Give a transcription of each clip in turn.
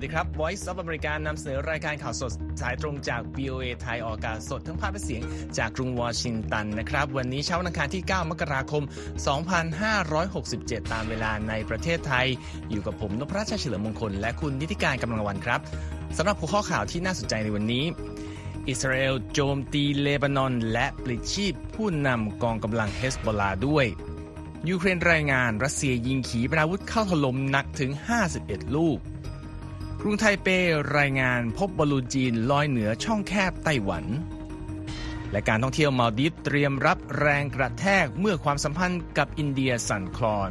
สวัสดีครับ Voice of America นำเสนอรายการข่าวสดสายตรงจาก VOA ไทยออกอากาศสดทั้งภาพและเสียงจากกรุงวอชิงตันนะครับ วันนี้เช้าวันอังคารที่ 9 มกราคม 2567 ตามเวลาในประเทศไทย อยู่กับผมนพรัชเฉลิมมงคล และคุณนิติการกำลังวันครับสำหรับหัวข้อข่าวที่น่าสนใจในวันนี้ อิสราเอลโจมตีเลบานอน และปลิดชีพผู้นำกองกำลังเฮสบอลาด้วยยูเครนรายงานรัสเซียยิงขีปนาวุธเข้าถล่มหนักถึง 51 ลูก กรุงไทเปรายงานพบบอลลูนจีนลอยเหนือช่องแคบไต้หวัน และการท่องเที่ยวมาดิฟเตรียมรับแรงกระแทกเมื่อความสัมพันธ์กับอินเดียสั่นคลอน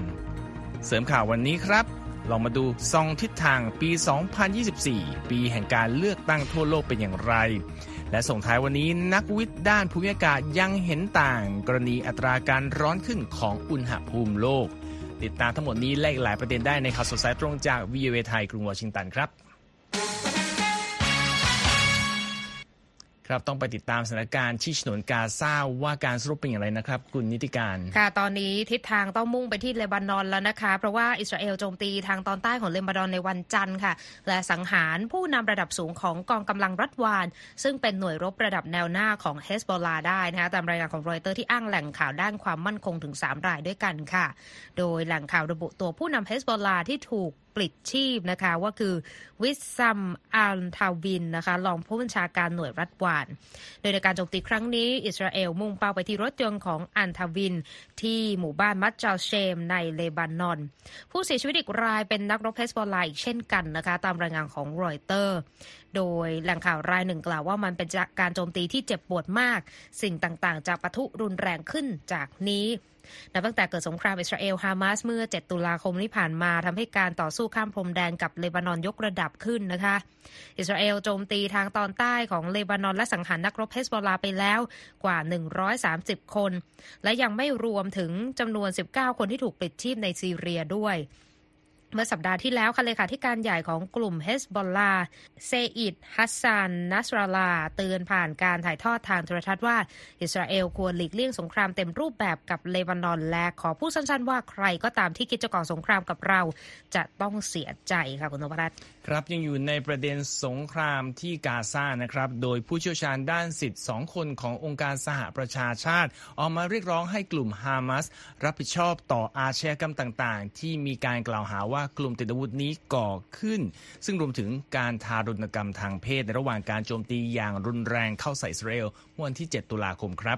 เสริมข่าววันนี้ครับ ลองมาดูซองทิศทางปี 2024 ปีแห่งการเลือกตั้งทั่วโลกเป็นอย่างไร และส่งท้ายวันนี้นักวิทย์ด้านภูมิอากาศยังเห็นต่าง กรณีอัตราการร้อนขึ้นของอุณหภูมิโลก ติดตามทั้งหมดนี้และอีกหลายประเด็นได้ในข่าวสดสายตรงจาก VOA ไทยกรุงวอชิงตันครับ ครับต้องไปติดตามสถานการณ์ที่ฉนวนกาซาว่าการสรุปเป็นอย่างไรนะครับ คุณนิติการค่ะตอนนี้ทิศทางต้องมุ่งไปที่เลบานอนแล้วนะคะ เพราะว่าอิสราเอลโจมตีทางตอนใต้ของเลบานอนในวันจันทร์ค่ะ และสังหารผู้นำระดับสูงของกองกำลังรัฐวาน ซึ่งเป็นหน่วยรบระดับแนวหน้าของเฮสบอลาได้นะคะตามรายงานของรอยเตอร์ที่อ้างแหล่งข่าวด้านความมั่นคงถึง 3 รายด้วยกันค่ะ โดยแหล่งข่าวระบุตัวผู้นำเฮซบอลลาห์ที่ถูก ปลิดชีพนะคะว่าคือวิสซามอัลทาวิลนะคะรองผู้บัญชาการหน่วยรัดวาน โดยในการโจมตีครั้งนี้อิสราเอลมุ่งเป้าไปที่รถยนต์ของอัลทาวิล ที่หมู่บ้านมัจดัลเซลม์ในเลบานอน ผู้เสียชีวิตอีกรายเป็นนักรบเฮซบอลลาห์อีกเช่นกันนะคะตามรายงานของรอยเตอร์ โดยแหล่งข่าวรายหนึ่งกล่าวว่ามันเป็นการโจมตีที่เจ็บปวดมาก สิ่งต่างๆจะปะทุรุนแรงขึ้นจากนี้ นับตั้งแต่เกิดสงครามอิสราเอลฮามาสเมื่อ 7 ตุลาคมที่ผ่านมาทำให้การต่อสู้ข้ามพรมแดนกับเลบานอนยกระดับขึ้นนะคะ อิสราเอลโจมตีทางตอนใต้ของเลบานอนและสังหารนักรบเฮสบอลาไปแล้วกว่า 130 คน และยังไม่รวมถึงจำนวน 19 คนที่ถูกปลิดชีพในซีเรียด้วย เมื่อสัปดาห์ที่แล้วค่ะเลขาธิการใหญ่ของกลุ่มเฮสบอลลาเซอิดฮัสซันนัสราลา เตือนผ่านการถ่ายทอดทางโทรทัศน์ว่า อิสราเอลควรหลีกเลี่ยงสงครามเต็มรูปแบบกับเลบานอน และขอพูดสั้นๆว่าใครก็ตามที่คิดจะก่อสงครามกับเรา จะต้องเสียใจค่ะคุณนพรัตน์ ครับยังอยู่ในประเด็นสงครามที่กาซานะครับ โดยผู้เชี่ยวชาญด้านสิทธิ์สองคนขององค์การสหประชาชาติ ออกมาเรียกร้องให้กลุ่มฮามาสรับผิดชอบต่ออาชญากรรมต่างๆ ที่มีการกล่าวหาว่ากลุ่มติดอาวุธนี้ก่อขึ้น ซึ่งรวมถึงการทารุณกรรมทางเพศในระหว่างการโจมตีอย่างรุนแรงเข้าใส่อิสราเอลวันที่ 7 ตุลาคมครับ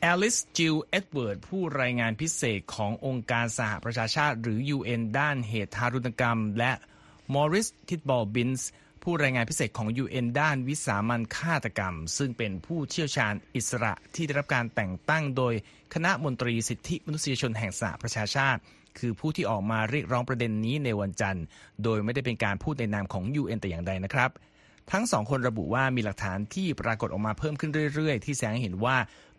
แอลิซจิลเอ็ดเวิร์ดส์ผู้รายงานพิเศษขององค์การสหประชาชาติ หรือ UN ด้านเหตุทารุณกรรม และ มอร์ริสทิดบอลบินซ์ผู้รายงานพิเศษของ UN ด้านวิสามัญฆาตกรรม ซึ่งเป็นผู้เชี่ยวชาญอิสระที่ได้รับการแต่งตั้งโดยคณะมนตรีสิทธิมนุษยชนแห่งสหประชาชาติ คือผู้ที่ออกมาเรียกร้องประเด็นนี้ในวันจันทร์ โดยไม่ได้เป็นการพูดในนามของ UN แต่อย่างใดนะครับ ทั้งสองคนระบุว่ามีหลักฐานที่ปรากฏออกมาเพิ่มขึ้นเรื่อยๆ ที่แสดงเห็นว่า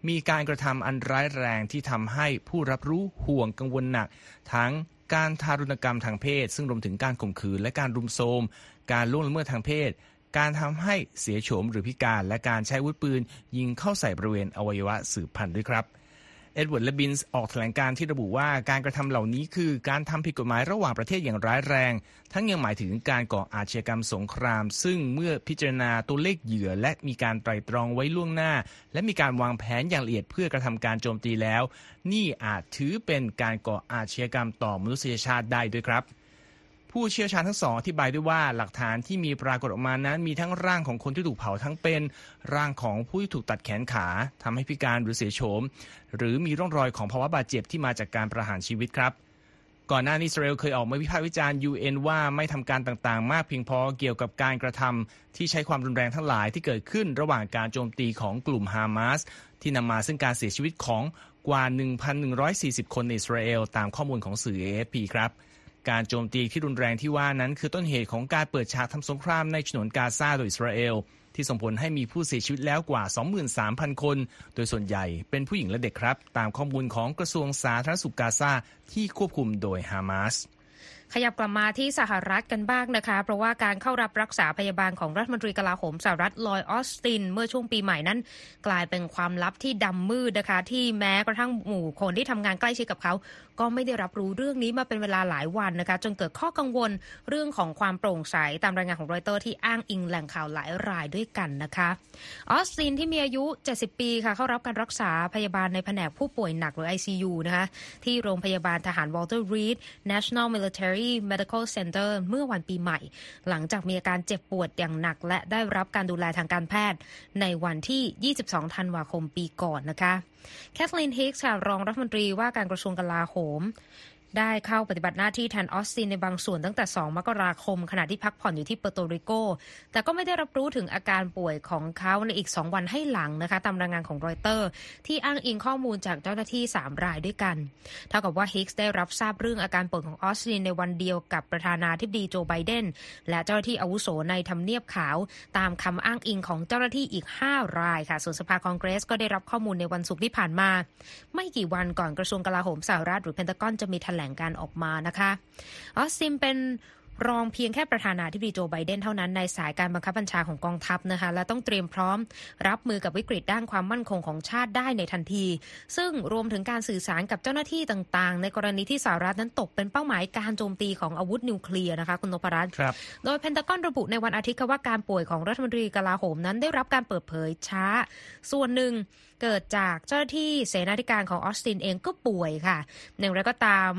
มีการกระทำอันร้ายแรงที่ทำให้ผู้รับรู้ห่วงกังวลหนัก ทั้งการทารุณกรรมทางเพศ ซึ่งรวมถึงการข่มขืนและการรุมโทรม การล่วงละเมิดทางเพศ การทำให้เสียโฉมหรือพิการ และการใช้อาวุธปืนยิงเข้าใส่บริเวณอวัยวะสืบพันธุ์ด้วยครับ เอ็ดเวิร์ดส์และบินซ์ออกแถลงการณ์ที่ระบุว่าการกระทำเหล่านี้คือการทำผิดกฎหมายระหว่างประเทศอย่างร้ายแรง ทั้งยังหมายถึงการก่ออาชญากรรมสงคราม ซึ่งเมื่อพิจารณาตัวเลขเหยื่อ และมีการไตร่ตรองไว้ล่วงหน้า และมีการวางแผนอย่างละเอียดเพื่อกระทำการโจมตีแล้ว นี่อาจถือเป็นการก่ออาชญากรรมต่อมนุษยชาติได้ด้วยครับ ผู้เชี่ยวชาญทั้งสองอธิบายด้วยว่าหลักฐานที่มีปรากฏออกมานั้น มีทั้งร่างของคนที่ถูกเผาทั้งเป็น ร่างของผู้ที่ถูกตัดแขนขาทำให้พิการหรือเสียโฉม หรือมีร่องรอยของภาวะบาดเจ็บที่มาจากการประหารชีวิตครับก่อนหน้านี้อิสราเอลเคยออกมาวิพากษ์วิจารณ์ UN ว่าไม่ทำการต่างๆ มากเพียงพอเกี่ยวกับการกระทำที่ใช้ความรุนแรงทั้งหลายที่เกิดขึ้นระหว่างการโจมตีของกลุ่มฮามาสที่นำมาซึ่งการเสียชีวิตของกว่า 1,140 คนในอิสราเอลตามข้อมูลของสื่อ AFP ครับ การโจมตีที่รุนแรงที่ว่านั้นคือต้นเหตุของการเปิดฉากทำสงครามในฉนวนกาซาโดยอิสราเอล ที่ส่งผลให้มีผู้เสียชีวิตแล้วกว่า 23,000 คน โดยส่วนใหญ่เป็นผู้หญิงและเด็กครับ ตามข้อมูลของกระทรวงสาธารณสุขกาซาที่ควบคุมโดยฮามาส ขยับกลับมาที่สหรัฐกันบ้างนะคะ เพราะว่าการเข้ารับรักษาพยาบาลของรัฐมนตรีกลาโหมสหรัฐลอยออสติน เมื่อช่วงปีใหม่นั้น กลายเป็นความลับที่ดำมืดนะคะ ที่แม้กระทั่งหมู่คนที่ทำงานใกล้ชิดกับเขา ก็ไม่ได้รับรู้เรื่องนี้มาเป็นเวลาหลายวันนะคะ จนเกิดข้อกังวลเรื่องของความโปร่งใสตามรายงานของรอยเตอร์ที่อ้างอิงแหล่งข่าวหลายรายด้วยกันนะคะออสตินที่มีอายุ 70 ปีค่ะเข้ารับการรักษาพยาบาลในแผนกผู้ป่วยหนักหรือ ICU นะคะที่โรงพยาบาลทหารวอลเตอร์รีด National Military Medical Center เมื่อวันปีใหม่ หลังจากมีอาการเจ็บปวดอย่างหนัก และได้รับการดูแลทางการแพทย์ ในวันที่ 22 ธันวาคมปีก่อนนะคะแคทลีนฮิกส์รองรัฐมนตรีว่าการกระทรวงกลาโหม ได้เข้าปฏิบัติหน้าที่แทนออสตินในบางส่วนตั้งแต่ 2 มกราคม ขณะที่พักผ่อนอยู่ที่เปอร์โตริโก แต่ก็ไม่ได้รับรู้ถึงอาการป่วยของเขาในอีก 2 วันให้หลังนะคะ ตามรายงานของรอยเตอร์ ที่อ้างอิงข้อมูลจากเจ้าหน้าที่ 3 รายด้วยกัน เท่ากับว่าฮิกส์ได้รับทราบเรื่องอาการป่วยของออสตินในวันเดียวกับประธานาธิบดีโจไบเดนและเจ้าหน้าที่อาวุโสในทำเนียบขาว ตามคำอ้างอิงของเจ้าหน้าที่อีก 5 รายค่ะ ส่วนสภาคองเกรสก็ได้รับข้อมูลในวันศุกร์ที่ผ่านมา ไม่กี่วันก่อนกระทรวงกลาโหมสหรัฐหรือเพนตากอนจะมีแถลงการณ์ออกมานะคะออสตินเป็น รองเพียงแค่ประธานาธิบดีโจไบเดนเท่านั้นในสายการบังคับบัญชาของกองทัพนะคะและต้องเตรียมพร้อม รับมือกับวิกฤตด้านความมั่นคงของชาติได้ในทันที ซึ่งรวมถึงการสื่อสารกับเจ้าหน้าที่ต่าง ๆ ในกรณีที่สหรัฐนั้นตกเป็นเป้าหมายการโจมตีของอาวุธนิวเคลียร์นะคะคุณนพรัตน์โดยเพนตากอนระบุในวันอาทิตย์ว่าการป่วยของรัฐมนตรีกลาโหมนั้นได้รับการเปิดเผยช้า ส่วนหนึ่งเกิดจากเจ้าหน้าที่เสนาธิการของออสตินเองก็ป่วยค่ะอย่างไรก็ตาม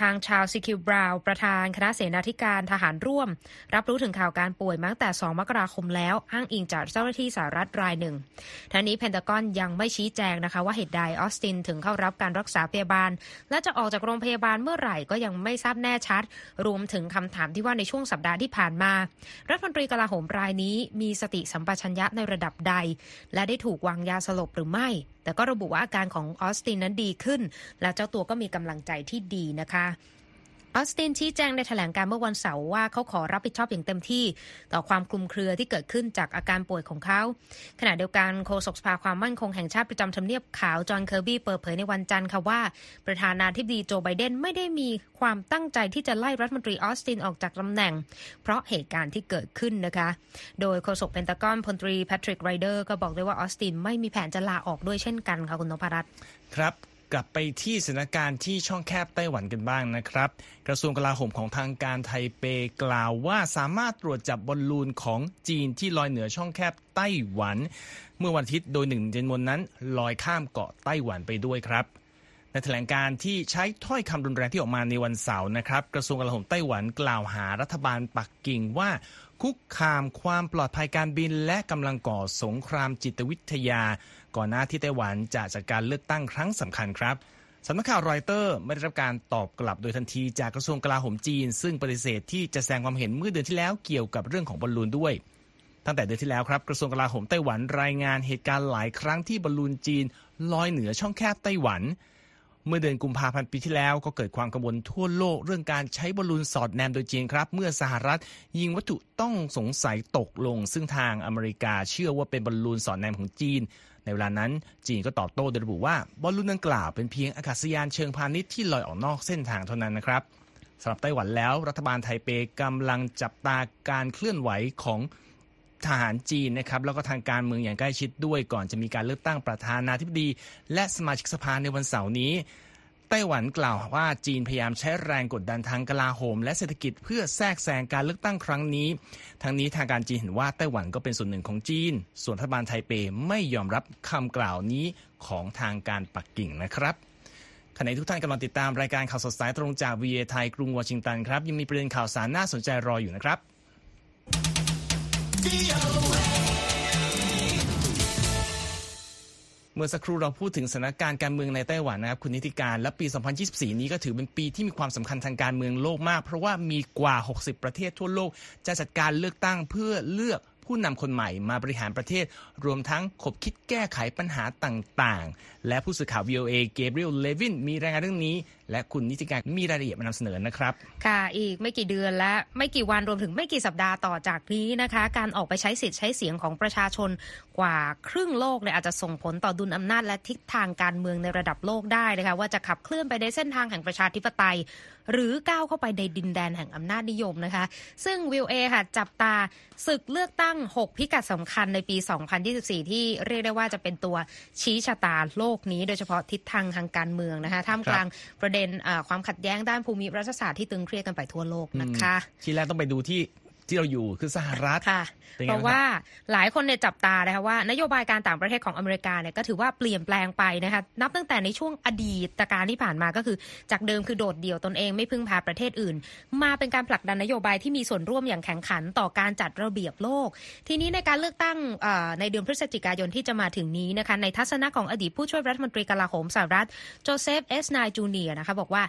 ทางชาวซิคิวบราวประธานคณะเสนาธิการทหารร่วม รับรู้ถึงข่าวการป่วยมาตั้งแต่ 2 มกราคมแล้ว อ้างอิงจากเจ้าหน้าที่สหรัฐรายหนึ่งทั้งนี้เพนตากอนยังไม่ชี้แจงนะคะว่าเหตุใดออสตินถึงเข้ารับการรักษาพยาบาล และจะออกจากโรงพยาบาลเมื่อไหร่ก็ยังไม่ทราบแน่ชัด รวมถึงคำถามที่ว่าในช่วงสัปดาห์ที่ผ่านมา รัฐมนตรีกลาโหมรายนี้มีสติสัมปชัญญะในระดับใด และได้ถูกวางยาสลบหรือไม่ แต่ก็ระบุว่าอาการของออสตินนั้นดีขึ้น และเจ้าตัวก็มีกำลังใจที่ดีนะคะ ออสตินชี้แจงในแถลงการเมื่อวันเสาร์ว่าเขาขอรับผิดชอบอย่างเต็มที่ ต่อความคลุมเครือที่เกิดขึ้นจากอาการป่วยของเขา ขณะเดียวกันโฆษกสภาความมั่นคงแห่งชาติประจำทำเนียบขาวจอห์นเคอร์บี้เปิดเผยในวันจันทร์ค่ะว่า ประธานาธิบดีโจไบเดนไม่ได้มีความตั้งใจที่จะไล่รัฐมนตรีออสตินออกจากตำแหน่ง เพราะเหตุการณ์ที่เกิดขึ้นนะคะ โดยโฆษกเพนตากอนพลตรีแพทริกไรเดอร์ก็บอกด้วยว่าออสตินไม่มีแผนจะลาออกด้วยเช่นกันค่ะคุณนพรัตน์ครับ กลับไปที่สถานการณ์ที่ช่องแคบไต้หวันกันบ้างนะครับ กระทรวงกลาโหมของทางการไทเปกล่าวว่าสามารถตรวจจับบอลลูนของจีนที่ลอยเหนือช่องแคบไต้หวัน เมื่อวันอาทิตย์โดยหนึ่งในจำนวนนั้น ลอยข้ามเกาะไต้หวันไปด้วยครับในแถลงการที่ใช้ถ้อยคำรุนแรงที่ออกมาในวันเสาร์นะครับ กระทรวงกลาโหมไต้หวันกล่าวหารัฐบาลปักกิ่งว่าคุกคามความปลอดภัยการบิน และกำลังก่อสงครามจิตวิทยา ก่อนหน้าที่ไต้หวันจะจัดการเลือกตั้งครั้งสำคัญครับสำนักข่าวรอยเตอร์ไม่ได้รับการตอบกลับโดยทันทีจากกระทรวงกลาโหมจีน ซึ่งปฏิเสธที่จะแสดงความเห็นเมื่อเดือนที่แล้วเกี่ยวกับเรื่องของบอลลูนด้วย ตั้งแต่เดือนที่แล้วครับกระทรวงกลาโหมไต้หวันรายงานเหตุการณ์หลายครั้งที่บอลลูนจีนลอยเหนือช่องแคบไต้หวัน เมื่อเดือนกุมภาพันธ์ปีที่แล้วก็เกิดความกังวลทั่วโลกเรื่องการใช้บอลลูนสอดแนมโดยจีนครับ เมื่อสหรัฐยิงวัตถุต้องสงสัยตกลง ซึ่งทางอเมริกาเชื่อว่าเป็นบอลลูนสอดแนมของจีน ในเวลานั้นจีนก็ตอบโต้โดยระบุว่าบอลลูนดังกล่าวเป็นเพียงอากาศยานเชิงพาณิชย์ที่ลอยออกนอกเส้นทางเท่านั้นนะครับสำหรับไต้หวันแล้ว รัฐบาลไทเปกำลังจับตาการเคลื่อนไหวของทหารจีนนะครับแล้วก็ทางการเมืองอย่างใกล้ชิดด้วยก่อนจะมีการเลือกตั้งประธานาธิบดี และสมาชิกสภาในวันเสาร์นี้ ไต้หวันกล่าวว่าจีนพยายามใช้แรงกดดันทางกลาโหม และเศรษฐกิจเพื่อแทรกแซงการเลือกตั้งครั้งนี้ ทั้งนี้ทางการจีนเห็นว่าไต้หวันก็เป็นส่วนหนึ่งของจีน ส่วนรัฐบาลไทเปไม่ยอมรับคำกล่าวนี้ของทางการปักกิ่งนะครับขณะทุกท่านกำลังติดตามรายการข่าวสดสายตรงจากวีเอไทยกรุงวอชิงตันครับ ยังมีประเด็นข่าวสารน่าสนใจรออยู่นะครับ เมื่อสักครู่เราพูดถึงสถานการณ์การเมืองในไต้หวันนะครับคุณนิติการและปี 2024 นี้ก็ถือเป็นปีที่มีความสำคัญทางการเมืองโลกมาก เพราะว่ามีกว่า 60 ประเทศทั่วโลก จะจัดการเลือกตั้งเพื่อเลือกผู้นำคนใหม่มาบริหารประเทศ รวมทั้งขบคิดแก้ไขปัญหาต่าง และผู้สื่อข่าว VOA เกเบรียลเลวินมีรายงานเรื่องนี้ และคุณนิติการมีรายละเอียดมานำเสนอนะครับ ค่ะอีกไม่กี่เดือนและไม่กี่วันรวมถึงไม่กี่สัปดาห์ต่อจากนี้นะคะ การออกไปใช้สิทธิ์ใช้เสียงของประชาชนกว่าครึ่งโลกเนี่ยอาจจะส่งผลต่อดุลอำนาจและทิศทางการเมืองในระดับโลกได้นะคะว่าจะขับเคลื่อนไปในเส้นทางแห่งประชาธิปไตย หรือก้าวเข้าไปในดินแดนแห่งอำนาจนิยมนะคะ ซึ่งวิวเอค่ะจับตาศึกเลือกตั้ง 6 พิกัดสำคัญในปี 2024 ที่เรียกได้ว่าจะเป็นตัวชี้ชะตาโลกนี้โดยเฉพาะทิศทางทางการเมืองนะคะท่ามกลางประเด็นอ่าความขัดแย้งด้านภูมิรัฐศาสตร์ที่ตึงเครียดกันไปทั่วโลกนะคะ ที่แรกต้องไปดูที่ ที่เราอยู่คือสหรัฐค่ะเป็นไงเพราะบ้างครับว่าหลายคนเนี่ยจับตานะคะว่านโยบายการต่างประเทศของอเมริกาเนี่ยก็ถือว่าเปลี่ยนแปลงไปนะคะนับตั้งแต่ในช่วงอดีตการที่ผ่านมาก็คือ จากเดิมคือโดดเดี่ยวตนเองไม่พึ่งพาประเทศอื่น มาเป็นการผลักดันนโยบายที่มีส่วนร่วมอย่างแข็งขันต่อการจัดระเบียบโลก ทีนี้ในการเลือกตั้งเอ่อในเดือนพฤศจิกายนที่จะมาถึงนี้นะคะในทัศนะของอดีตผู้ช่วยรัฐมนตรีกลาโหมสหรัฐโจเซฟเอสนายจูเนียร์นะคะบอกว่า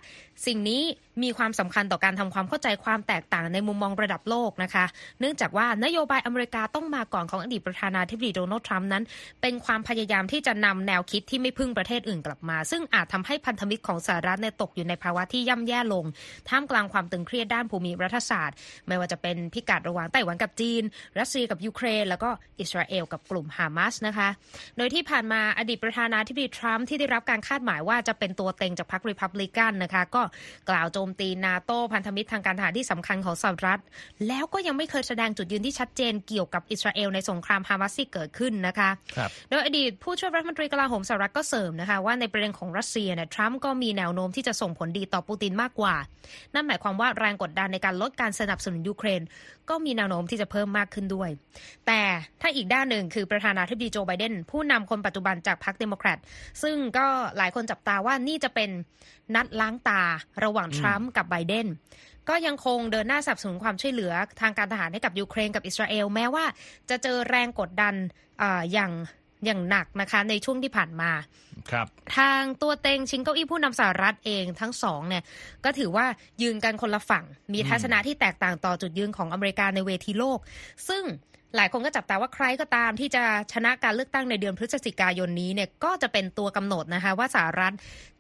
สิ่งนี้ มีความสำคัญต่อการทำความเข้าใจความแตกต่างในมุมมองระดับโลกนะคะ เนื่องจากว่านโยบายอเมริกาต้องมาก่อนของอดีตประธานาธิบดีโดนัลด์ทรัมป์นั้น เป็นความพยายามที่จะนำแนวคิดที่ไม่พึ่งประเทศอื่นกลับมา ซึ่งอาจทำให้พันธมิตรของสหรัฐเนี่ยตกอยู่ในภาวะที่ย่ำแย่ลง ท่ามกลางความตึงเครียดด้านภูมิรัฐศาสตร์ ไม่ว่าจะเป็นพิกัดระหว่างไต้หวันกับจีน รัสเซียกับยูเครน แล้วก็อิสราเอลกับกลุ่มฮามาสนะคะ โดยที่ผ่านมาอดีตประธานาธิบดีทรัมป์ที่ได้รับการคาดหมายว่าจะเป็นตัวเต็งจากพรรครีพับลิกันนะคะก็กล่าวโจมตีนาโต้พันธมิตรทางการทหารที่สำคัญของสหรัฐ แล้วก็ยังไม่เคยแสดงจุดยืนที่ชัดเจนเกี่ยวกับอิสราเอลในสงครามฮามาสที่เกิดขึ้นนะคะครับโดยอดีตผู้ช่วยรัฐมนตรีกลาโหมสหรัฐก็เสริมนะคะว่าในประเด็นของรัสเซียเนี่ยทรัมป์ก็มีแนวโน้มที่จะส่งผลดีต่อปูตินมากกว่า นั่นหมายความว่าแรงกดดันในการลดการสนับสนุนยูเครน ก็มีแนวโน้มที่จะเพิ่มมากขึ้นด้วย แต่ถ้าอีกด้านหนึ่งคือประธานาธิบดีโจไบเดนผู้นำคนปัจจุบันจากพรรคเดโมแครตซึ่งก็หลายคนจับตาว่านี่จะเป็น นัดล้างตาระหว่างทรัมป์กับไบเดนก็ยังคงเดินหน้าสนับสนุนความช่วยเหลือทางการทหารให้กับยูเครนกับอิสราเอล แม้ว่าจะเจอแรงกดดันอาอย่างอย่างหนักนะคะในช่วงที่ผ่านมาครับ ทางตัวเต็งชิงเก้าอี้ผู้นำสหรัฐเองทั้งสองเนี่ยก็ถือว่ายืนกันคนละฝั่ง มีทัศนะที่แตกต่างต่อจุดยืนของอเมริกาในเวทีโลก ซึ่ง หลายคนก็จับตาว่าใครก็ตามที่จะชนะการเลือกตั้งในเดือนพฤศจิกายนนี้เนี่ยก็จะเป็นตัวกำหนดนะคะว่าสหรัฐ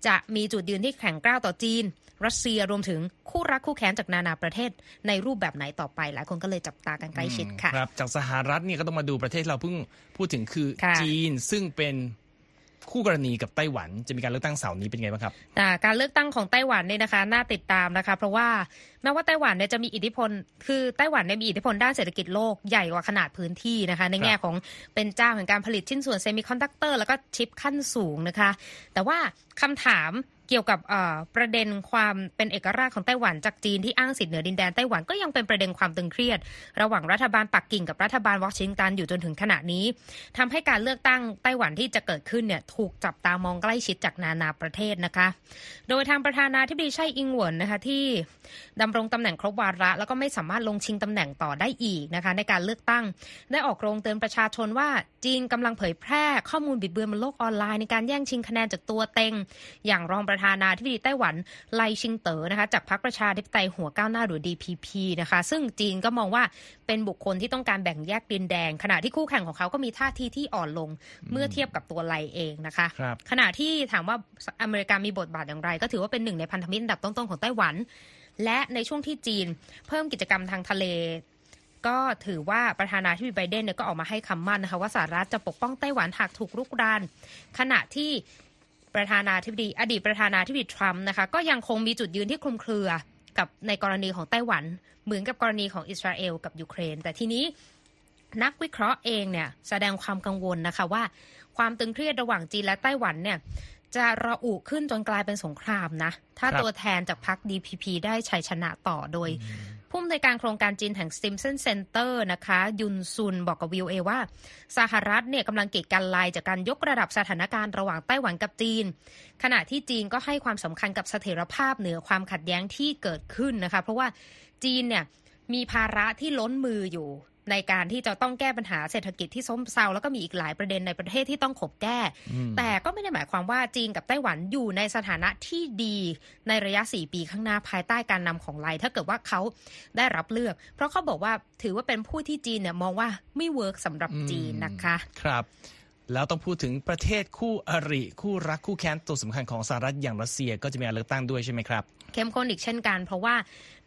จะมีจุดยืนที่แข็งกร้าวต่อจีน รัสเซียรวมถึงคู่รักคู่แค้นจากนานาประเทศในรูปแบบไหนต่อไป หลายคนก็เลยจับตากันใกล้ชิดค่ะครับจากสหรัฐเนี่ยก็ต้องมาดูประเทศเราเพิ่งพูดถึงคือค่ะจีนซึ่งเป็น คู่กรณีกับไต้หวันจะมีการเลือกตั้งเสาร์นี้เป็นไงบ้างครับการเลือกตั้งของไต้หวันเนี่ยนะคะน่าติดตามนะคะ เพราะว่าแม้ว่าไต้หวันเนี่ยจะมีอิทธิพล คือไต้หวันเนี่ยมีอิทธิพลด้านเศรษฐกิจโลกใหญ่กว่าขนาดพื้นที่นะคะ ในแง่ของเป็นเจ้าแห่งการผลิตชิ้นส่วนเซมิคอนดักเตอร์แล้วก็ชิปขั้นสูงนะคะ แต่ว่าคำถาม เกี่ยวกับประเด็นความเป็นเอกราชของไต้หวันจากจีนที่อ้างสิทธิเหนือดินแดนไต้หวันก็ยังเป็นประเด็นความตึงเครียด ระหว่างรัฐบาลปักกิ่งกับรัฐบาลวอชิงตันอยู่จนถึงขณะนี้ทำให้การเลือกตั้งไต้หวันที่จะเกิดขึ้นเนี่ยถูกจับตามองใกล้ชิดจากนานาประเทศนะคะ โดยทางประธานาธิบดีไช่อิงเหวินนะคะที่ดำรงตำแหน่งครบวาระ แล้วก็ไม่สามารถลงชิงตำแหน่งต่อได้อีกนะคะในการเลือกตั้งได้ออกโรงเตือนประชาชนว่าจีนกำลังเผยแพร่ข้อมูลบิดเบือนบนโลกออนไลน์ในการแย่งชิงคะแนนจากตัวเต็ง อย่างรองประธานาธิบดีไต้หวันไลชิงเต๋อนะคะจากพรรคประชาธิปไตยหัวก้าวหน้าหรือ DPP นะคะซึ่งจีนก็มองว่าเป็นบุคคลที่ต้องการแบ่งแยกดินแดง ขณะที่คู่แข่งของเขาก็มีท่าทีที่อ่อนลงเมื่อเทียบกับตัวไลเองนะคะครับขณะที่ถามว่าอเมริกามีบทบาทอย่างไร ก็ถือว่าเป็นหนึ่งในพันธมิตรอันดับต้นๆของไต้หวัน และในช่วงที่จีนเพิ่มกิจกรรมทางทะเลก็ถือว่าประธานาธิบดีไบเดนเนี่ยก็ออกมาให้คำมั่นนะคะว่าสหรัฐจะปกป้องไต้หวันหากถูกรุกราน ขณะที่ ประธานาธิบดี อดีตประธานาธิบดีทรัมป์นะคะก็ยังคงมีจุดยืนที่คลุมเครือกับในกรณีของไต้หวัน เหมือนกับกรณีของอิสราเอลกับยูเครน แต่ทีนี้นักวิเคราะห์เองเนี่ยแสดงความกังวลนะคะว่า ความตึงเครียดระหว่างจีนและไต้หวันเนี่ยจะระอุขึ้นจนกลายเป็นสงครามนะ ถ้าครับตัวแทนจากพรรค DPP ได้ชัยชนะต่อโดย ผู้อำนวยการโครงการจีนแห่ง Stimson Center นะคะ ยุนซุนบอกกับวิวเอว่า สหรัฐเนี่ยกำลังกีดกันลายจากการยกระดับสถานการณ์ระหว่างไต้หวันกับจีน ขณะที่จีนก็ให้ความสำคัญกับเสถียรภาพเหนือความขัดแย้งที่เกิดขึ้นนะคะ เพราะว่าจีนเนี่ยมีภาระที่ล้นมืออยู่ ในการที่จะต้องแก้ปัญหาเศรษฐกิจที่ซบเซาแล้วก็มีอีกหลายประเด็นในประเทศที่ต้องขบแก้อืมแต่ก็ไม่ได้หมายความว่าจีนกับไต้หวันอยู่ในสถานะที่ดีในระยะ 4 ปีข้างหน้าภายใต้การนำของไลถ้าเกิดว่าเขาได้รับเลือก เพราะเขาบอกว่าถือว่าเป็นผู้ที่จีนเนี่ยมองว่าไม่เวิร์กสำหรับจีนนะคะ ครับแล้วต้องพูดถึงประเทศคู่อริ คู่รักคู่แค้นตัวสำคัญของสหรัฐอย่างรัสเซียก็จะมีการเลือกตั้งด้วยใช่ไหมครับ เข้มข้นอีกเช่นกัน เพราะว่า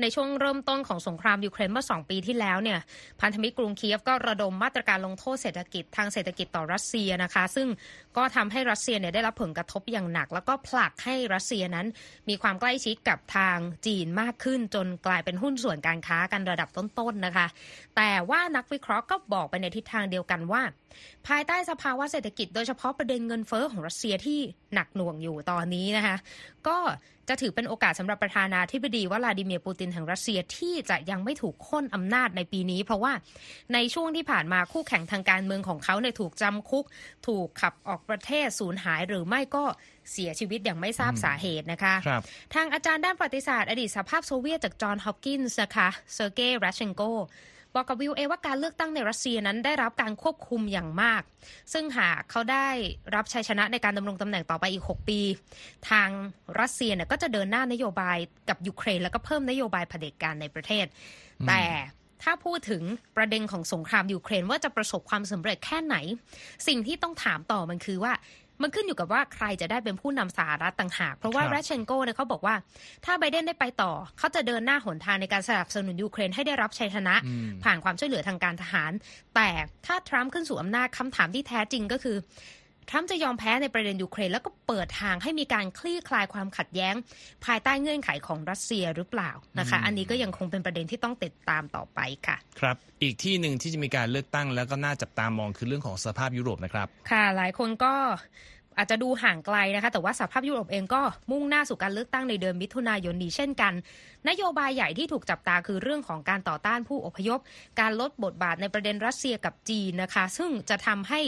ในช่วงเริ่มต้นของสงครามยูเครนเมื่อ 2 ปีที่แล้วเนี่ยพันธมิตรกรุงเคียฟก็ระดมมาตรการลงโทษเศรษฐกิจทางเศรษฐกิจต่อรัสเซียนะคะ ซึ่งก็ทำให้รัสเซียเนี่ยได้รับผลกระทบอย่างหนัก แล้วก็ผลักให้รัสเซียนั้น มีความใกล้ชิดกับทางจีนมากขึ้น จนกลายเป็นหุ้นส่วนการค้ากันระดับต้นๆนะคะ แต่ว่านักวิเคราะห์ก็บอกไปในทิศทางเดียวกันว่า ภายใต้สภาวะเศรษฐกิจโดยเฉพาะประเด็นเงินเฟอ้อของรัสเซียที่หนักหน่วงอยู่ตอนนี้นะคะก็จะถือเป็นโอกาสสำหรับประธานาธิบดีวลาดิเมียร์ปูตินแห่งรัสเซียที่จะยังไม่ถูกโค่นอำนาจในปีนี้ เพราะว่าในช่วงที่ผ่านมาคู่แข่งทางการเมืองของเขาเนี่ยถูกจำคุก ถูกขับออกประเทศสูญหายหรือไม่ก็เสียชีวิตอย่างไม่ทราบสาเหตุนะคะครับทางอาจารย์ด้านประวัติศาสตร์อดีตสหภาพโซเวียตจากจอห์นฮอปกินส์นะคะเซอร์เกย์รัชเชนโก บอกกับวีโอเอว่าการเลือกตั้งในรัสเซียนั้นได้รับการควบคุมอย่างมาก ซึ่งหากเขาได้รับชัยชนะในการดำรงตำแหน่งต่อไปอีก 6 ปี ทางรัสเซียเนี่ยก็จะเดินหน้านโยบายกับยูเครน แล้วก็เพิ่มนโยบายเผด็จการในประเทศ แต่ถ้าพูดถึงประเด็นของสงครามยูเครนว่าจะประสบความสำเร็จแค่ไหน สิ่งที่ต้องถามต่อมันคือว่า มันขึ้นอยู่กับว่าใครจะได้เป็นผู้นำสหรัฐต่างหาก เพราะว่าครับรัชเชนโกเนี่ยเขาบอกว่า ถ้าไบเดนได้ไปต่อ เขาจะเดินหน้าหนทางในการสนับสนุนยูเครนให้ได้รับชัยชนะอืมผ่านความช่วยเหลือทางการทหาร แต่ถ้าทรัมป์ขึ้นสู่อำนาจคำถามที่แท้จริงก็คือ ทรัมป์จะยอมแพ้ในประเด็นยูเครนแล้วก็เปิดทางให้มีการคลี่คลายความขัดแย้ง ภายใต้เงื่อนไขของรัสเซียหรือเปล่านะคะ อันนี้ก็ยังคงเป็นประเด็นที่ต้องติดตามต่อไปค่ะ ครับ อีกที่หนึ่งที่จะมีการเลือกตั้งแล้วก็น่าจับตามองคือเรื่องของสภาพยุโรปนะครับ ค่ะ หลายคนก็ อาจจะดูห่างไกลนะคะ แต่ว่าสหภาพยุโรปเองก็มุ่งหน้าสู่การเลือกตั้งในเดือนมิถุนายนนี้เช่นกัน นโยบายใหญ่ที่ถูกจับตาคือเรื่องของการต่อต้านผู้อพยพ การลดบทบาทในประเด็นรัสเซียกับจีนนะคะ ซึ่งจะทำให้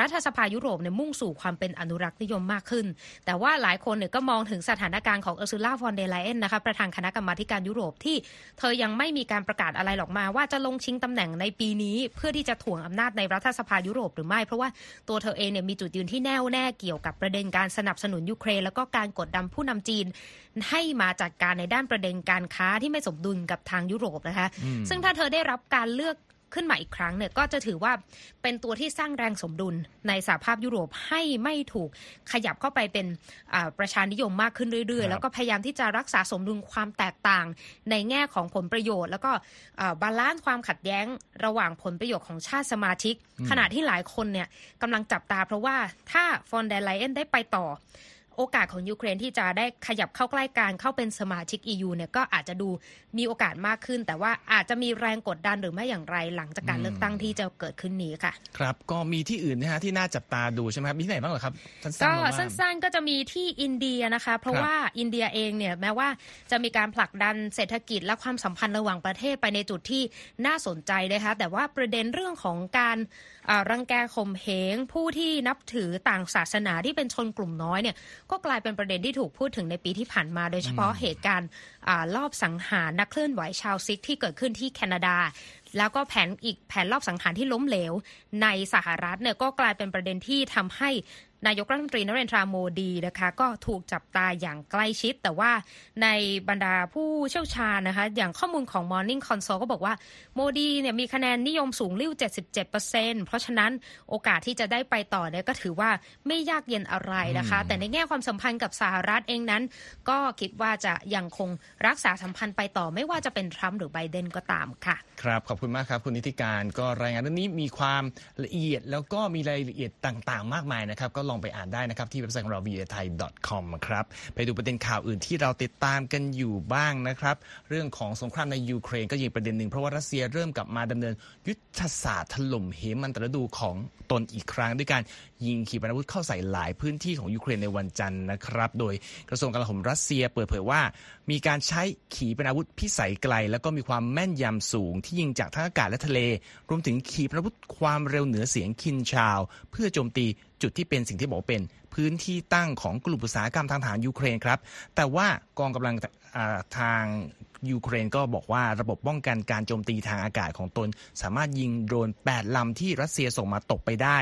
รัฐสภายุโรปเนี่ยมุ่งสู่ความเป็นอนุรักษ์นิยมมากขึ้น แต่ว่าหลายคนเนี่ยก็มองถึงสถานการณ์ของเออร์ซูล่าฟอนเดร์ไลเอนนะคะประธานคณะกรรมาการยุโรปที่เธอยังไม่มีการประกาศอะไรออกมาว่าจะลงชิงตำแหน่งในปีนี้ เพื่อที่จะถ่วงอำนาจในรัฐสภายุโรปหรือไม่ เพราะว่าตัวเธอเองเนี่ยมีจุดยืนที่แน่วแน่เกี่ยวกับประเด็นการสนับสนุนยูเครน แล้วก็การกดดันผู้นำจีน ให้มาจัดการในด้านประเด็นการค้าที่ไม่สมดุลกับทางยุโรปนะคะอืมซึ่งถ้าเธอได้รับการเลือก ขึ้นมาอีกครั้งเนี่ยก็จะถือว่าเป็นตัวที่สร้างแรงสมดุลในสหภาพยุโรปให้ไม่ถูกขยับเข้าไปเป็นอ่าประชานิยมมากขึ้นเรื่อยครับๆแล้วก็พยายามที่จะรักษาสมดุลความแตกต่างในแง่ของผลประโยชน์ แล้วก็อ่า balance ความขัดแย้งระหว่างผลประโยชน์ของชาติสมาชิก ขณะที่หลายคนเนี่ยกำลังจับตาเพราะว่าถ้าฟอนเดร์ไลเอนได้ไปต่อ โอกาสของยูเครนที่จะได้ขยับเข้าใกล้การเข้าเป็นสมาชิก EU เนี่ยก็อาจจะดูมีโอกาสมากขึ้น แต่ว่าอาจจะมีแรงกดดันหรือไม่อย่างไรหลังจากการเลือกตั้งที่จะเกิดขึ้นนี้ค่ะ ครับก็มีที่อื่นนะฮะที่น่าจับตาดูใช่ไหมครับมีที่ไหนบ้างเหรอครับสั้นๆก็มาบ้างสั้นๆก็จะมีที่อินเดียนะคะ เพราะครับว่าอินเดียเองเนี่ยแม้ว่าจะมีการผลักดันเศรษฐกิจและความสัมพันธ์ระหว่างประเทศไปในจุดที่น่าสนใจนะคะแต่ว่าประเด็นเรื่องของการอ่ารังแกข่มเหงผู้ที่นับถือต่างศาสนาที่เป็นชนกลุ่มน้อยเนี่ยก็กลายเป็นประเด็นที่ถูกพูดถึงในปีที่ผ่านมา โดยเฉพาะเหตุการณ์อ่ารอบสังหารนักเคลื่อนไหวชาวซิกที่เกิดขึ้นที่แคนาดาแล้วก็แผนอีกแผนรอบสังหารที่ล้มเหลวในสหรัฐเนี่ยก็กลายเป็นประเด็นที่ทำให้ นายกรัฐมนตรีนเรนทราโมดีนะคะก็ถูกจับตาอย่างใกล้ชิด แต่ว่าในบรรดาผู้เชี่ยวชาญนะคะอย่างข้อมูลของ Morning Consult ก็บอกว่าโมดีเนี่ยมีคะแนนนิยมสูงริ้ว 77%เพราะฉะนั้นโอกาสที่จะได้ไปต่อเนี่ยก็ถือว่าไม่ยากเย็นอะไรนะคะ แต่ในแง่ความสัมพันธ์กับสหรัฐเองนั้น ก็คิดว่าจะยังคงรักษาสัมพันธ์ไปต่อไม่ว่าจะเป็นทรัมป์หรือไบเดนก็ตามค่ะ ครับ ขอบคุณมากครับ คุณนิติการก็รายงานเรื่องนี้มีความละเอียดแล้วก็มีรายละเอียดต่าง ๆ มากมายนะครับก็ลองไปอ่านได้นะครับ ที่เว็บไซต์ของเรา v a t h a i com ครับไปดูประเด็นข่าวอื่นที่เราติดตามกันอยู่บ้างนะครับ เรื่องของสงครามในยูเครนก็ยิงประเด็นหนึ่งเพราะว่ารัสเซียเริ่มกลับมาดำเนิน ยุทธศาสตร์ถล่มเหมันตรดูของตนอีกครั้ง ด้วยการยิงขีปนาวุธเข้าใส่หลายพื้นที่ของยูเครนในวันจันทร์นะครับ โดยกระทรวงกลาโหมรัสเซียเปิดเผยว่า มีการใช้ขีปนาวุธพิสัยไกล แล้วก็มีความแม่นยำสูง ที่ยิงจากทั้งอากาศและทะเล รวมถึงขีปนาวุธความเร็วเหนือเสียงคินชาว เพื่อโจมตีจุดที่เป็นสิ่งที่บอกเป็นพื้นที่ตั้งของกลุ่มอุตสาหกรรมทางทหารยูเครนครับ แต่ว่ากองกำลังทางยูเครนก็บอกว่าระบบป้องกันการโจมตีทางอากาศของตน สามารถยิงโดรน 8 ลำที่รัสเซียส่งมาตกไปได้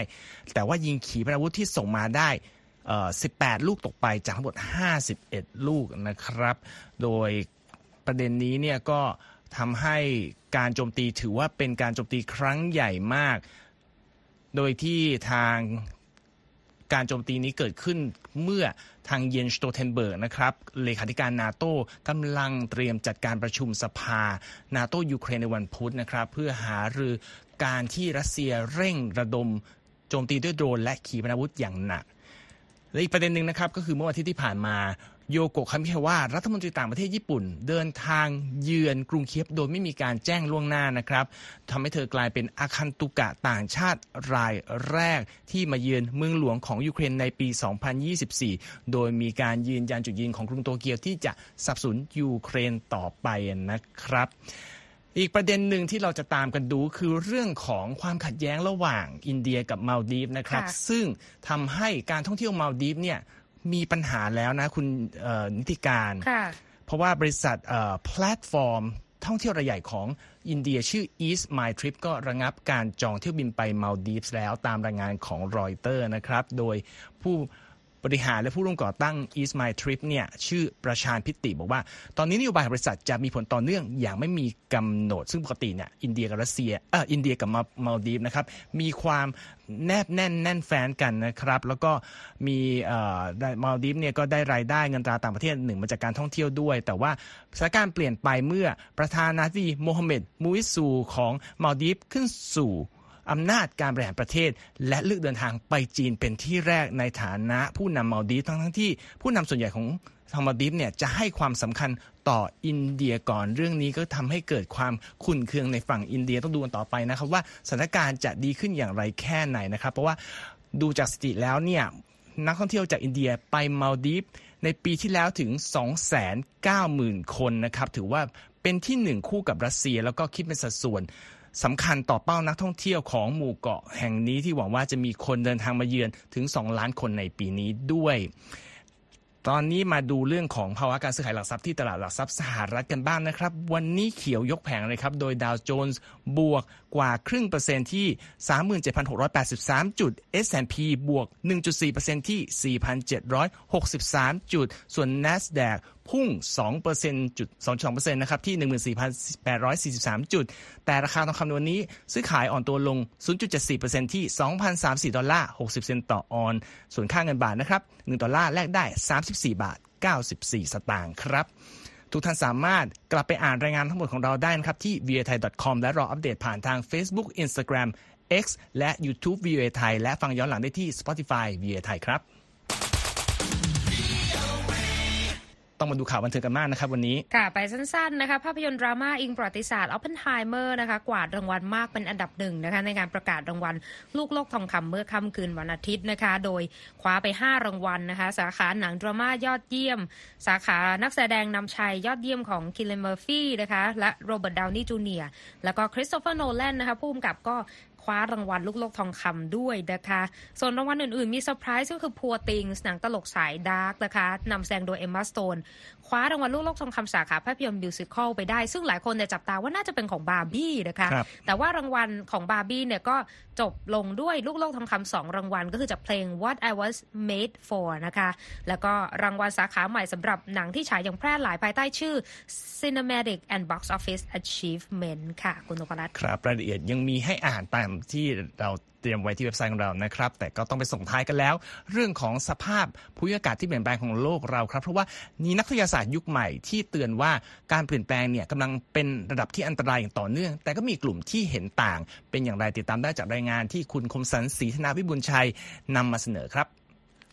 แต่ว่ายิงขีปนาวุธที่ส่งมาได้ 18 ลูกตกไปจากทั้งหมด 51 ลูกนะครับ โดยประเด็นนี้เนี่ยก็ทำให้การโจมตีถือว่าเป็นการโจมตีครั้งใหญ่มาก โดยที่ทาง การโจมตีนี้เกิดขึ้นเมื่อทางเยนส์สโตลเทนเบิร์กนะครับเลขาธิการนาโต้กำลังเตรียมจัดการประชุมสภานาโต้ยูเครนในวันพุธนะครับ เพื่อหารือการที่รัสเซียเร่งระดมโจมตีด้วยโดรนและขีปนาวุธอย่างหนักและอีกประเด็นหนึ่งนะครับก็คือเมื่อวันที่ที่ผ่านมา โยโกะคามิคาวะรัฐมนตรีต่างประเทศญี่ปุ่น เดินทางเยือนกรุงเคียฟโดยไม่มีการแจ้งล่วงหน้านะครับทำให้เธอกลายเป็นอาคันตุกะต่างชาติรายแรกที่มาเยือนเมืองหลวงของยูเครนในปี 2024 โดยมีการยืนยันจุดยืนของกรุงโตเกียวที่จะสนับสนุนยูเครนต่อไปนะครับอีกประเด็นหนึ่งที่เราจะตามกันดูคือเรื่องของความขัดแย้งระหว่างอินเดียกับมาลดีฟนะครับ ซึ่งทำให้การท่องเที่ยวมาลดีฟเนี่ย มีปัญหาแล้วนะคุณนิติการ เพราะว่าบริษัทแพลตฟอร์ม ท่องเที่ยวรายใหญ่ของอินเดียชื่อ EaseMyTrip ก็ระงับการจองเที่ยวบินไปมาลดีฟส์แล้วตามรายงานของรอยเตอร์นะครับ โดยผู้ บริหารและผู้ร่วมก่อตั้ง EaseMyTrip เนี่ยชื่อประชานต์พิตติบอกว่า ตอนนี้นโยบายของบริษัทจะมีผลต่อเนื่องอย่างไม่มีกำหนด ซึ่งปกติเนี่ยอินเดียกับรัสเซียเอออินเดียกับมาลดีฟนะครับมีความแนบแน่นแน่นแฟ้นกันนะครับ แล้วก็มีมาลดีฟเนี่ยก็ได้รายได้เงินตราต่างประเทศหนึ่งมาจากการท่องเที่ยวด้วย แต่ว่าสถานการณ์เปลี่ยนไปเมื่อประธานาธิบดีโมฮัมเหม็ดมูอิซูของมาลดีฟขึ้นสู่ อำนาจการบริหารประเทศ และเลือกเดินทางไปจีนเป็นที่แรกในฐานะผู้นำมาลดีฟทั้งทั้งที่ผู้นำส่วนใหญ่ของทางมาลดีฟเนี่ยจะให้ความสำคัญต่ออินเดียก่อนเรื่องนี้ก็ทำให้เกิดความขุ่นเคืองในฝั่งอินเดียต้องดูกันต่อไปนะครับว่าสถานการณ์จะดีขึ้นอย่างไรแค่ไหนนะครับเพราะว่าดูจากสถิติแล้วเนี่ยนักท่องเที่ยวจากอินเดียไปมาลดีฟในปีที่แล้วถึง 290,000 คนนะครับถือว่าเป็นที่หนึ่งคู่กับรัสเซียแล้วก็คิดเป็นสัดส่วน สำคัญต่อเป้านักท่องเที่ยวของหมู่เกาะแห่งนี้ที่หวังว่าจะมีคนเดินทางมาเยือนถึง 2 ล้านคนในปีนี้ด้วย ตอนนี้มาดูเรื่องของภาวะการซื้อขายหลักทรัพย์ที่ตลาดหลักทรัพย์สหรัฐกันบ้างนะครับ วันนี้เขียวยกแผงเลยครับ โดยดาวโจนส์บวกกว่าครึ่งเปอร์เซ็นต์ที่ 37,683 จุด S&P บวก 1.4%ที่ 4,763 จุด ส่วน NASDAQ พุ่ง2%จุด2.2%นะครับที่ 14,843 จุด แต่ราคาทองคำนวันนี้ซื้อขายอ่อนตัวลง 0.74%ที่ 2,034 ดอลลาร์ 60 เซนต์ต่อออน ส่วนค่าเงินบาทนะครับ 1 ดอลลาร์แลกได้ 34 บาท 94 สตางค์ครับ ทุกท่านสามารถกลับไปอ่านรายงานทั้งหมดของเราได้นะครับที่ v a t h a i c o m และรออัปเดตผ่านทาง Facebook Instagram X และ YouTube v a t h a i และฟังย้อนหลังได้ที่ Spotify v a t h a i ครับ ต้องมาดูข่าวบันเทิงกันมากนะครับวันนี้ค่ะไปสั้นๆนะคะภาพยนตร์ดราม่าอิงประวัติศาสตร์ออปเพนไฮเมอร์นะคะกวาดรางวัลมากเป็นอันดับหนึ่งนะคะในการประกาศรางวัลลูกโลกทองคำเมื่อค่ำคืนวันอาทิตย์นะคะ โดยคว้าไป 5 รางวัลนะคะ สาขาหนังดราม่ายอดเยี่ยม สาขานักแสดงนำชายยอดเยี่ยมของคิลเลียนเมอร์ฟี่นะคะและโรเบิร์ตดาวนี่จูเนียร์แล้วก็คริสโตเฟอร์โนแลนนะคะผู้กำกับก็ คว้ารางวัลลูกโลกทองคำด้วยนะคะ ส่วนรางวัลอื่นๆ มีเซอร์ไพรส์ก็คือ Poor Things หนังตลกสายดาร์กนะคะนำแสดงโดยเอมมาสโตนคว้ารางวัลลูกโลกทองคำสาขาภาพยนตร์ musical ไปได้ ซึ่งหลายคนเนี่ยจับตาว่าน่าจะเป็นของบาร์บี้นะคะแต่ว่ารางวัลของบาร์บี้เนี่ยก็จบลงด้วยลูกโลกทองคำสองรางวัล ก็คือจากเพลง What I Was Made For นะคะแล้วก็รางวัลสาขาใหม่สำหรับหนังที่ฉายอย่างแพร่หลายภายใต้ชื่อ Cinematic and Box Office Achievement ค่ะคุณนพรัตน์ครับรายละเอียดยังมีให้อ่านตามที่เรา เตรียมไว้ที่เว็บไซต์ของเรานะครับ แต่ก็ต้องไปส่งท้ายกันแล้ว เรื่องของสภาพภูมิอากาศที่เปลี่ยนแปลงของโลกเราครับ เพราะว่านีนักวิทยาศาสตร์ยุคใหม่ที่เตือนว่าการเปลี่ยนแปลงเนี่ยกำลังเป็นระดับที่อันตรายอย่างต่อเนื่อง แต่ก็มีกลุ่มที่เห็นต่าง เป็นอย่างไรติดตามได้จากรายงานที่คุณคมสันศรีธนาวิบุญชัยนำมาเสนอครับ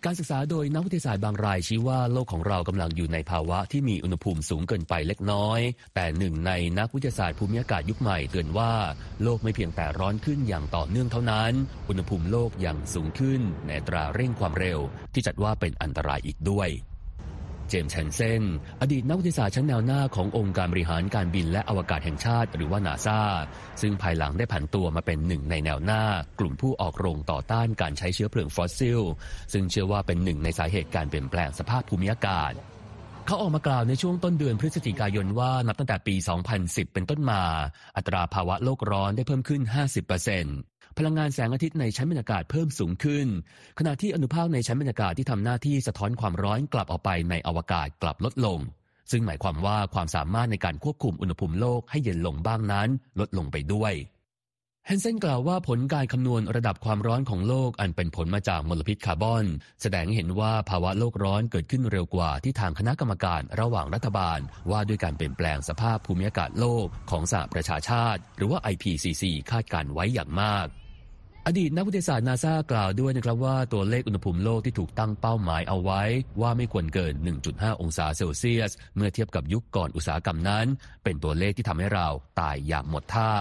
การศึกษาโดยนักวิทยาศาสตร์บางรายชี้ว่าโลกของเรากำลังอยู่ในภาวะที่มีอุณหภูมิสูงเกินไปเล็กน้อย แต่หนึ่งในนักวิทยาศาสตร์ภูมิอากาศยุคใหม่เตือนว่าโลกไม่เพียงแต่ร้อนขึ้นอย่างต่อเนื่องเท่านั้น อุณหภูมิโลกยังสูงขึ้นในตราเร่งความเร็ว ที่จัดว่าเป็นอันตรายอีกด้วย เจมส์แชนเซนอดีตนักวิทยาศาสตร์ชั้นแนวหน้าขององค์การบริหารการบินและอวกาศแห่งชาติหรือว่านาซาซึ่งภายหลังได้ผันตัวมาเป็นหนึ่งในแนวหน้า กลุ่มผู้ออกโรงต่อต้านการใช้เชื้อเพลิงฟอสซิล ซึ่งเชื่อว่าเป็นหนึ่งในสาเหตุการเปลี่ยนแปลงสภาพภูมิอากาศเขาออกมากล่าวในช่วงต้นเดือนพฤศจิกายนว่านับตั้งแต่ปี 2010 เป็นต้นมา อัตราภาวะโลกร้อนได้เพิ่มขึ้น 50% พลังงานแสงอาทิตย์ในชั้นบรรยากาศเพิ่มสูงขึ้น ขณะที่อนุภาคในชั้นบรรยากาศที่ทำหน้าที่สะท้อนความร้อนกลับออกไปในอวกาศกลับลดลง ซึ่งหมายความว่าความสามารถในการควบคุมอุณหภูมิโลกให้เย็นลงบ้างนั้น ลดลงไปด้วย ฮนเซนกล่าวว่าผลการคำนวณระดับความร้อนของโลกอันเป็นผลมาจากมลพิษคาร์บอน แสดงให้เห็นว่าภาวะโลกร้อนเกิดขึ้นเร็วกว่าที่ทางคณะกรรมการระหว่างรัฐบาล ว่าด้วยการเปลี่ยนแปลงสภาพภูมิอากาศโลกของสหประชาชาติ หรือว่า IPCC คาดการไว้อย่างมาก อดีตนักวิทยาศาสตร์นาซากล่าวด้วยนะครับว่าตัวเลขอุณหภูมิโลกที่ถูกตั้งเป้าหมายเอาไว้ ว่าไม่ควรเกิน 1.5 องศาเซลเซียส เมื่อเทียบกับยุคก่อนอุตสาหกรรมนั้น เป็นตัวเลขที่ทำให้เราตายอย่างหมดท่า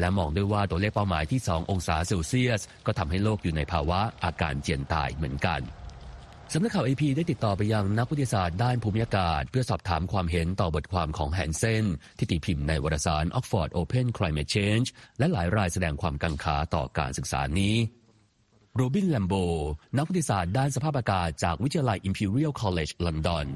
และมองด้วยว่าตัวเลขเป้าหมายที่ 2 องศาเซลเซียส ก็ทำให้โลกอยู่ในภาวะอาการเจียนตายเหมือนกัน สำนักข่าวเอพีได้ติดต่อไปยังนักวิทยาศาสตร์ด้านภูมิอากาศ เพื่อสอบถามความเห็นต่อบทความของแฮนเซนที่ตีพิมพ์ในวารสาร Oxford Open Climate Change และหลายรายแสดงความกังขาต่อการศึกษานี้ โรบินแลมโบ นักวิทยาศาสตร์ด้านสภาพอากาศจากวิทยาลัย Imperial College London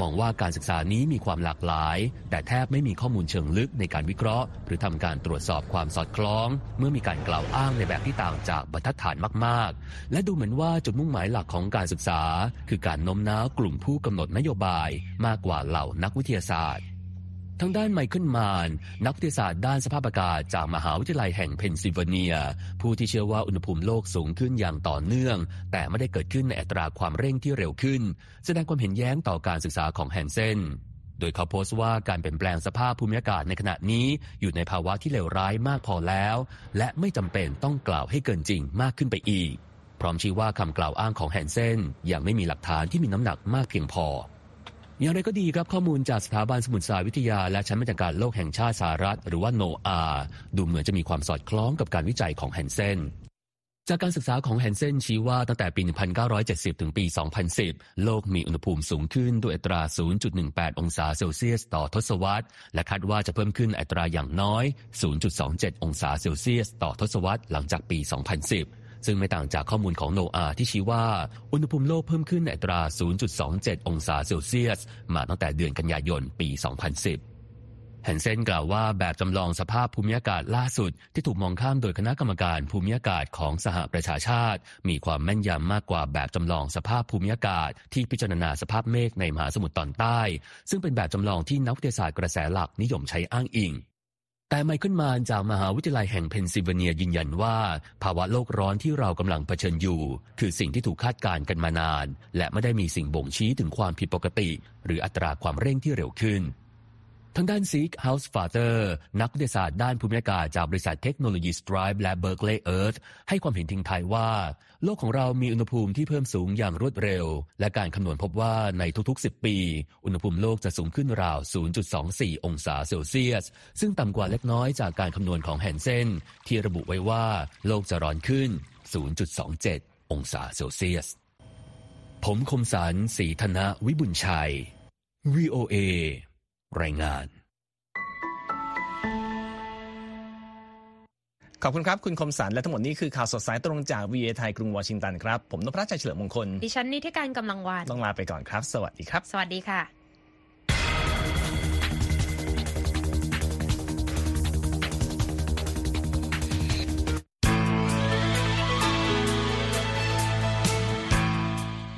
มองว่าการศึกษานี้มีความหลากหลาย แต่แทบไม่มีข้อมูลเชิงลึกในการวิเคราะห์ หรือทำการตรวจสอบความสอดคล้อง เมื่อมีการกล่าวอ้างในแบบที่ต่างจากบรรทัดฐานมากๆ และดูเหมือนว่าจุดมุ่งหมายหลักของการศึกษา คือการโน้มน้าวกลุ่มผู้กำหนดนโยบาย มากกว่าเหล่านักวิทยาศาสตร์ ทางด้านไมเคิลมานน์ นักวิทยาศาสตร์ด้านสภาพอากาศจากมหาวิทยาลัยแห่งเพนซิลเวเนีย ผู้ที่เชื่อว่าอุณหภูมิโลกสูงขึ้นอย่างต่อเนื่อง แต่ไม่ได้เกิดขึ้นในอัตราความเร่งที่เร็วขึ้น แสดงความเห็นแย้งต่อการศึกษาของแฮนเซนโดยเขาโพสต์ว่าการเปลี่ยนแปลงสภาพภูมิอากาศในขณะนี้ อยู่ในภาวะที่เลวร้ายมากพอแล้ว และไม่จำเป็นต้องกล่าวให้เกินจริงมากขึ้นไปอีก พร้อมชี้ว่าคำกล่าวอ้างของแฮนเซนยังไม่มีหลักฐานที่มีน้ำหนักมากเพียงพอ อย่างไรก็ดีครับข้อมูลจากสถาบันสมุทรศาสตร์วิทยา และชั้นบรรยากาศโลกแห่งชาติสหรัฐ หรือว่า NOAA ดูเหมือนจะมีความสอดคล้องกับการวิจัยของแฮนเซนจากการศึกษาของแฮนเซนชี้ว่าตั้งแต่ปี 1970 ถึงปี 2010 โลกมีอุณหภูมิสูงขึ้นด้วยอัตรา 0.18 องศาเซลเซียสต่อทศวรรษ และคาดว่าจะเพิ่มขึ้นอัตราอย่างน้อย 0.27 องศาเซลเซียสต่อทศวรรษหลังจากปี 2010 ซึ่งไม่ต่างจากข้อมูลของโนอาที่ชี้ว่า อุณหภูมิโลกเพิ่มขึ้นในอัตรา 0.27 องศาเซลเซียส มาตั้งแต่เดือนกันยายนปี 2010แฮนเซนกล่าวว่าแบบจำลองสภาพภูมิอากาศล่าสุด ที่ถูกมองข้ามโดยคณะกรรมการภูมิอากาศของสหประชาชาติ มีความแม่นยำมากกว่าแบบจำลองสภาพภูมิอากาศ ที่พิจารณาสภาพเมฆในมหาสมุทรตอนใต้ ซึ่งเป็นแบบจำลองที่นักวิทยาศาสตร์กระแสหลักนิยมใช้อ้างอิง แต่ไมเคิลมานจากมหาวิทยาลัยแห่งเพนซิลเวเนียยืนยันว่า ภาวะโลกร้อนที่เรากำลังเผชิญอยู่ คือสิ่งที่ถูกคาดการณ์กันมานาน และไม่ได้มีสิ่งบ่งชี้ถึงความผิดปกติ หรืออัตราความเร่งที่เร็วขึ้น ทางด้านซีกเฮาส์ฟาเตอร์นักวิทยาศาสตร์ด้านภูมิอากาศจากบริษัทเทคโนโลยีสไตรป์และเบิร์กเลย์เอิร์ธให้ความเห็นทิ้งท้ายว่า โลกของเรามีอุณหภูมิที่เพิ่มสูงอย่างรวดเร็ว และการคำนวณพบว่าในทุกๆ 10 ปี อุณหภูมิโลกจะสูงขึ้นราว 0.24 องศาเซลเซียส ซึ่งต่ำกว่าเล็กน้อยจากการคำนวณของแฮนเซนที่ระบุไว้ว่าโลกจะร้อนขึ้น 0.27 องศาเซลเซียส ผมคมสันสีธนะวิบุญชัย VOA รายงาน ขอบคุณครับ คุณคมสันและทั้งหมดนี้คือข่าวสดสายตรงจากวีเอไทยกรุงวอชิงตันครับ ผมนพรัชชัยเฉลิมมงคล ดิฉันนิติการกำลังวานต้องลาไปก่อนครับ สวัสดีครับ สวัสดีค่ะ